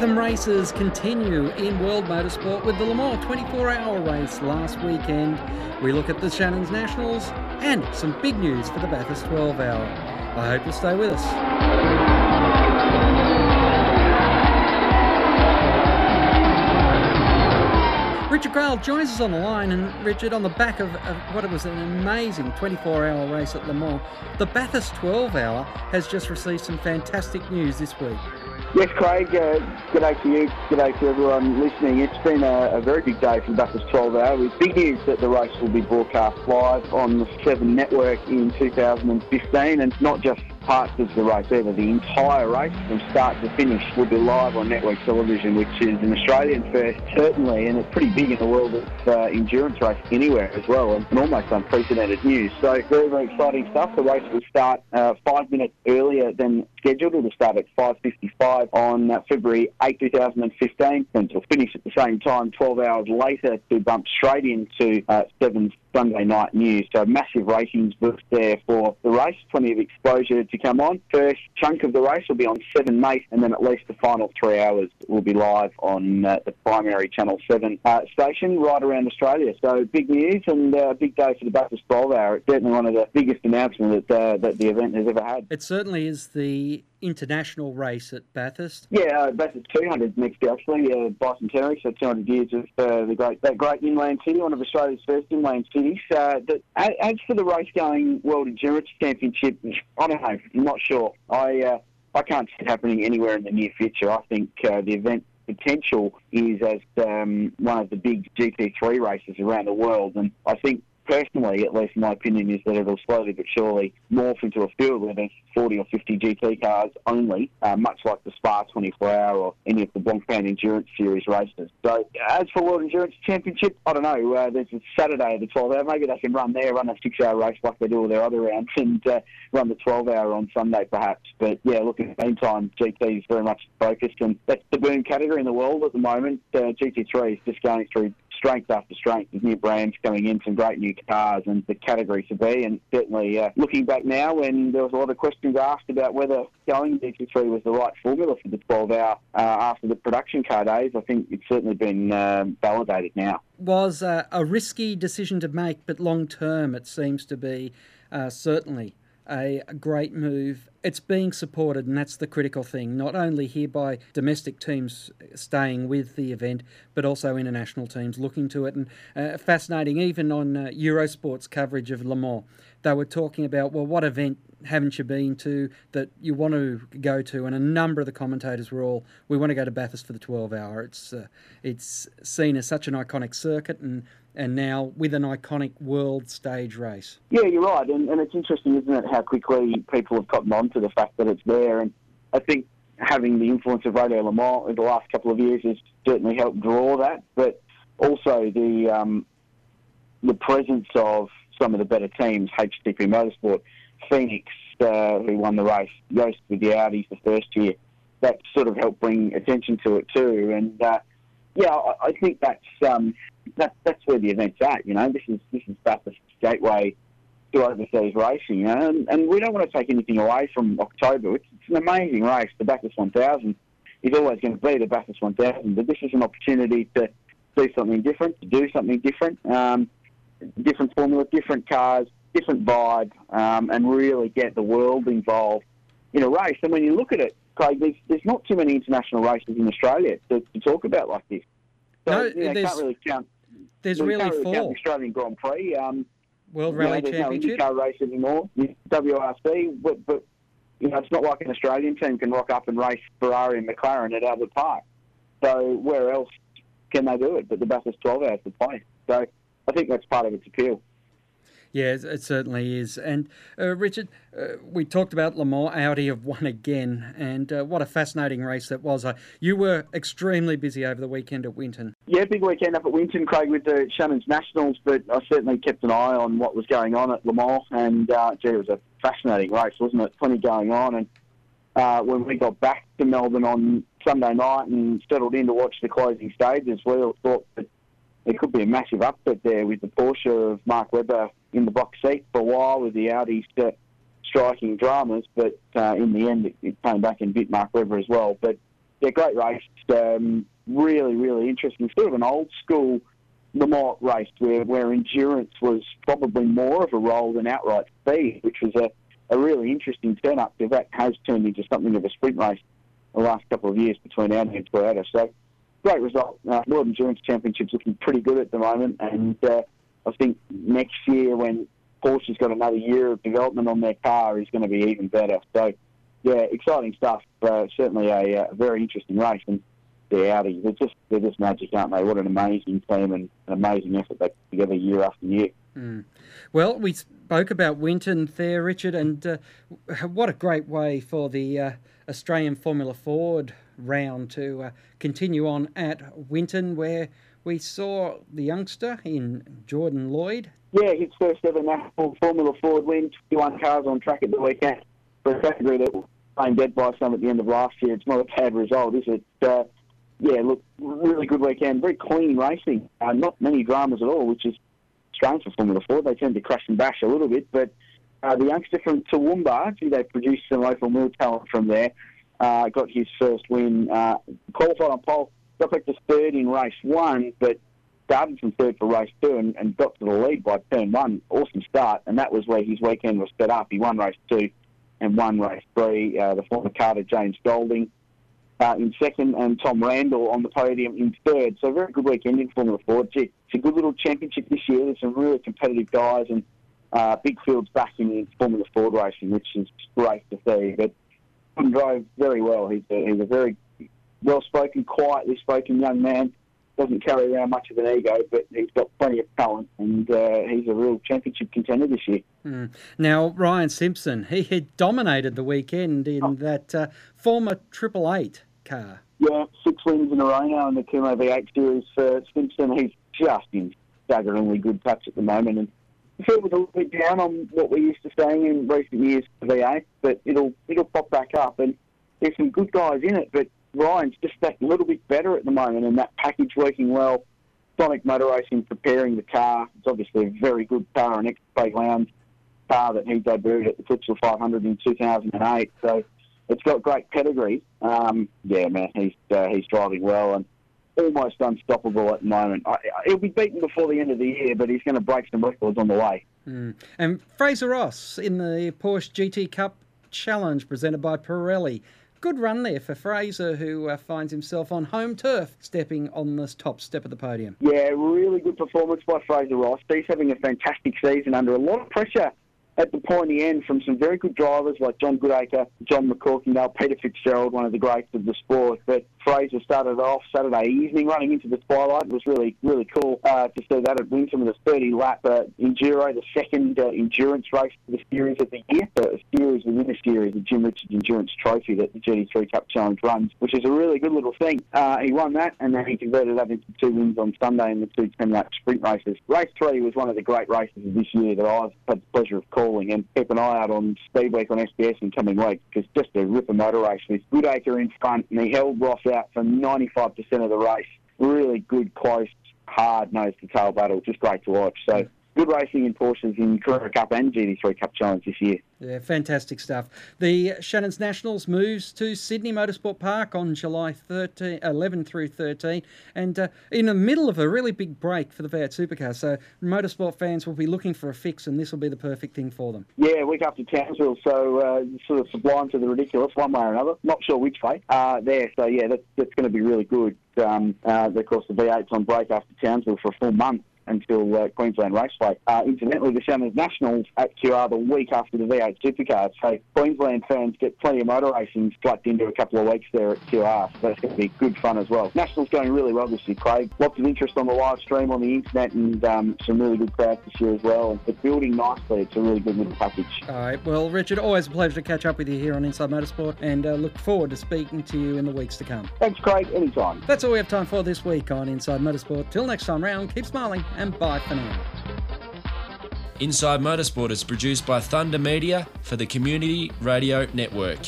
rhythm races continue in world motorsport with the Le Mans 24 hour race last weekend. We look at the Shannon's Nationals and some big news for the Bathurst 12 hour. I hope you'll stay with us. Richard Craill joins us on the line, and Richard, on the back of, of what it was an amazing 24-hour race at Le Mans, the Bathurst 12 Hour has just received some fantastic news this week. Yes, Craig. Uh, good day to you. Good day to everyone listening. It's been a, a, very big day for the Bathurst 12 Hour. With big news that the race will be broadcast live on the Seven Network in 2015, and not just parts of the race either. The entire race from start to finish will be live on network television, which is an Australian first, certainly, and it's pretty big in the world of uh, endurance race anywhere as well, and, and, almost unprecedented news. So very, very exciting stuff. The race will start uh, five minutes earlier than scheduled. It'll start at 5.55 on uh, February 8, 2015, and it'll finish at the same time 12 hours later to bump straight into uh, 7 Sunday night news. So massive ratings boost there for the race. Plenty of exposure to come on. First chunk of the race will be on 7mate, and then at least the final three hours will be live on uh, the primary Channel 7 uh, station right around Australia. So big news and a uh, big day for the Bathurst 12 Hour. It's certainly one of the biggest announcements that, uh, that the event has ever had. It certainly is the international race at Bathurst? Yeah, uh, Bathurst 200 next year actually, uh, bicentenary, so 200 years of uh, the great that great inland city, one of Australia's first inland cities. Uh, that, as for the race going World Endurance Championship, I don't know, I'm not sure. I uh, I can't see it happening anywhere in the near future. I think uh, the event potential is as um, one of the big GT3 races around the world, and I think personally, at least my opinion, is that it'll slowly but surely morph into a field where there's 40 or 50 GT cars only, uh, much like the Spa 24 Hour or any of the Blancpain Endurance Series races. So, as for World Endurance Championship, I don't know. Uh, there's a Saturday, the 12 hour. Maybe they can run there, run a six hour race like they do all their other rounds, and uh, run the 12 hour on Sunday perhaps. But yeah, look, in the meantime, GT is very much focused, and that's the boom category in the world at the moment. Uh, GT3 is just going through strength after strength. There's new brands coming in, some great new cars, and the category to be. And certainly, uh, looking back now, when there was a lot of questions asked about whether going GT3 was the right formula for the 12 hour uh, after the production car days, I think it's certainly been um, validated now. Was uh, a risky decision to make, but long term, it seems to be uh, certainly a great move. It's being supported, and that's the critical thing, not only here by domestic teams staying with the event, but also international teams looking to it. And uh, fascinating, even on uh, Eurosport's coverage of Le Mans, they were talking about, well, what event haven't you been to that you want to go to? And a number of the commentators were all, we want to go to Bathurst for the 12 hour. It's, uh, it's seen as such an iconic circuit, and and now with an iconic world stage race. Yeah, you're right, and, and it's interesting, isn't it, how quickly people have gotten on to the fact that it's there, and I think having the influence of Radio Le Mans in the last couple of years has certainly helped draw that, but also the um, the presence of some of the better teams, HTP Motorsport, Phoenix, uh, who won the race, Joest with the Audis the first year, that sort of helped bring attention to it too, and uh, yeah, I, I think that's um, that, that's where the event's at. You know, this is this is Bathurst gateway to overseas racing. You know, and, and we don't want to take anything away from October. It's, it's an amazing race. The Bathurst 1000 is always going to be the Bathurst 1000, but this is an opportunity to do something different, to do something different, um, different formula, different cars, different vibe, um, and really get the world involved in a race. And when you look at it, Craig, there's, there's not too many international races in Australia to, to talk about like this. So, no, you know, can't really count there's really, really four. The Australian Grand Prix. Um, World Rally know, Championship. No IndyCar race anymore. WRC, but, but you know, it's not like an Australian team can rock up and race Ferrari and McLaren at Albert Park. So where else can they do it? But the Bathurst 12 hours to play. So I think that's part of its appeal. Yeah, it certainly is. And uh, Richard, uh, we talked about Le Mans. Audi have won again, and uh, what a fascinating race that was. Uh, you were extremely busy over the weekend at Winton. Yeah, big weekend up at Winton, Craig, with the Shannon's Nationals. But I certainly kept an eye on what was going on at Le Mans, and uh, gee, it was a fascinating race, wasn't it? Plenty going on, and uh, when we got back to Melbourne on Sunday night and settled in to watch the closing stages, we all thought that it could be a massive upset there with the Porsche of Mark Webber in the box seat for a while with the Audis uh, striking dramas, but uh, in the end it, it, came back and bit Mark as well. But yeah, great race. Um, really, really interesting. Sort of an old school Le Mans race where, where endurance was probably more of a role than outright speed, which was a, a really interesting turn-up because that has turned into something of a sprint race the last couple of years between Audi and Toyota. So great result. Uh, World Endurance Championship's looking pretty good at the moment, and uh, I think next year when Porsche's got another year of development on their car is going to be even better. So yeah, exciting stuff. Uh, certainly a, a very interesting race and the Audi. They're just they're just magic, aren't they? What an amazing team and an amazing effort they put together year after year. Mm. Well, we spoke about Winton there, Richard, and uh, what a great way for the uh, Australian Formula Ford round to uh, continue on at Winton, where we saw the youngster in Jordan Lloyd. Yeah, his first ever national Formula Ford win, 21 cars on track at the weekend for a category that was playing dead by some at the end of last year. It's not a bad result, is it? Uh, yeah, look, really good weekend. Very clean racing. Uh, not many dramas at all, which is strange for Formula Ford. They tend to crash and bash a little bit, but uh, the youngster from Toowoomba, actually they produced some local mill talent from there, uh, got his first win. Uh, qualified on pole, got back to third in race one, but started from third for race two and, and got to the lead by turn one. Awesome start, and that was where his weekend was set up. He won race two and won race three. Uh, the former karter James Golding uh, in second, and Tom Randall on the podium in third. So very good weekend in Formula Ford. It's a good little championship this year. There's some really competitive guys and uh, big fields back in Formula Ford racing, which is great to see. But drove very well. He's a, he's a very well-spoken, quietly spoken young man doesn't carry around much of an ego, but he's got plenty of talent, and uh, he's a real championship contender this year. Mm. Now, Ryan Simpson, he had dominated the weekend in oh. that uh, former Triple Eight car. Yeah, six wins in a row now in the Kumho V8 series for Simpson. He's just in staggeringly good touch at the moment, and I feel was a little bit down on what we're used to seeing in recent years for V8, but it'll it'll pop back up, and there's some good guys in it, but Ryan's just that a little bit better at the moment, and that package working well. Sonic Motor Racing preparing the car. It's obviously a very good car, an ex-Craig Lowndes car that he debuted at the Clipsal 500 in 2008. So it's got great pedigree. Um, yeah, man, he's uh, he's driving well and almost unstoppable at the moment. I, he'll be beaten before the end of the year, but he's going to break some records on the way. Mm. And Fraser Ross in the Porsche GT Cup Challenge presented by Pirelli good run there for Fraser, who uh, finds himself on home turf, stepping on this top step of the podium. Yeah, really good performance by Fraser Ross. He's having a fantastic season under a lot of pressure at the pointy end from some very good drivers like John Goodacre, John McCorkindale, Peter Fitzgerald, one of the greats of the sport. But Fraser started off Saturday evening running into the twilight. It was really, really cool uh, to see that at Winton with a 30 lap uh, Enduro, the second uh, endurance race for the series of the year. So a series within a series, the Jim Richards Endurance Trophy that the GT3 Cup Challenge runs, which is a really good little thing. Uh, he won that and then he converted that into two wins on Sunday in the two 10 lap sprint races. Race three was one of the great races of this year that I've had the pleasure of calling And keep an eye out on Speed Week on SBS in coming weeks because just a ripper motor race with Goodacre in front and he held Ross out for 95% of the race. Really good, close, hard nose to tail battle. Just great to watch. So good racing in Porsches in Carrera Cup and GT3 Cup Challenge this year. Yeah, fantastic stuff. The Shannon's Nationals moves to Sydney Motorsport Park on July 13, 11 through 13, and uh, in the middle of a really big break for the V8 Supercar. So motorsport fans will be looking for a fix, and this will be the perfect thing for them. Yeah, week after Townsville, so uh, sort of sublime to the ridiculous, one way or another. Not sure which way. Uh, there, so yeah, that's, that's going to be really good. Um, uh, of course, the V8's on break after Townsville for a full month until uh, Queensland Raceway. Uh, incidentally, the Shannon's Nationals at QR the week after the V8 Supercars, so Queensland fans get plenty of motor racing plugged into a couple of weeks there at QR, so that's going to be good fun as well. Nationals going really well this year, Craig. Lots of interest on the live stream on the internet and um, some really good crowds this year as well. It's building nicely. It's a really good little package. All right. Well, Richard, always a pleasure to catch up with you here on Inside Motorsport and uh, look forward to speaking to you in the weeks to come. Thanks, Craig. Anytime. That's all we have time for this week on Inside Motorsport. Till next time round, keep smiling and bye for now. Inside Motorsport is produced by Thunder Media for the Community Radio Network.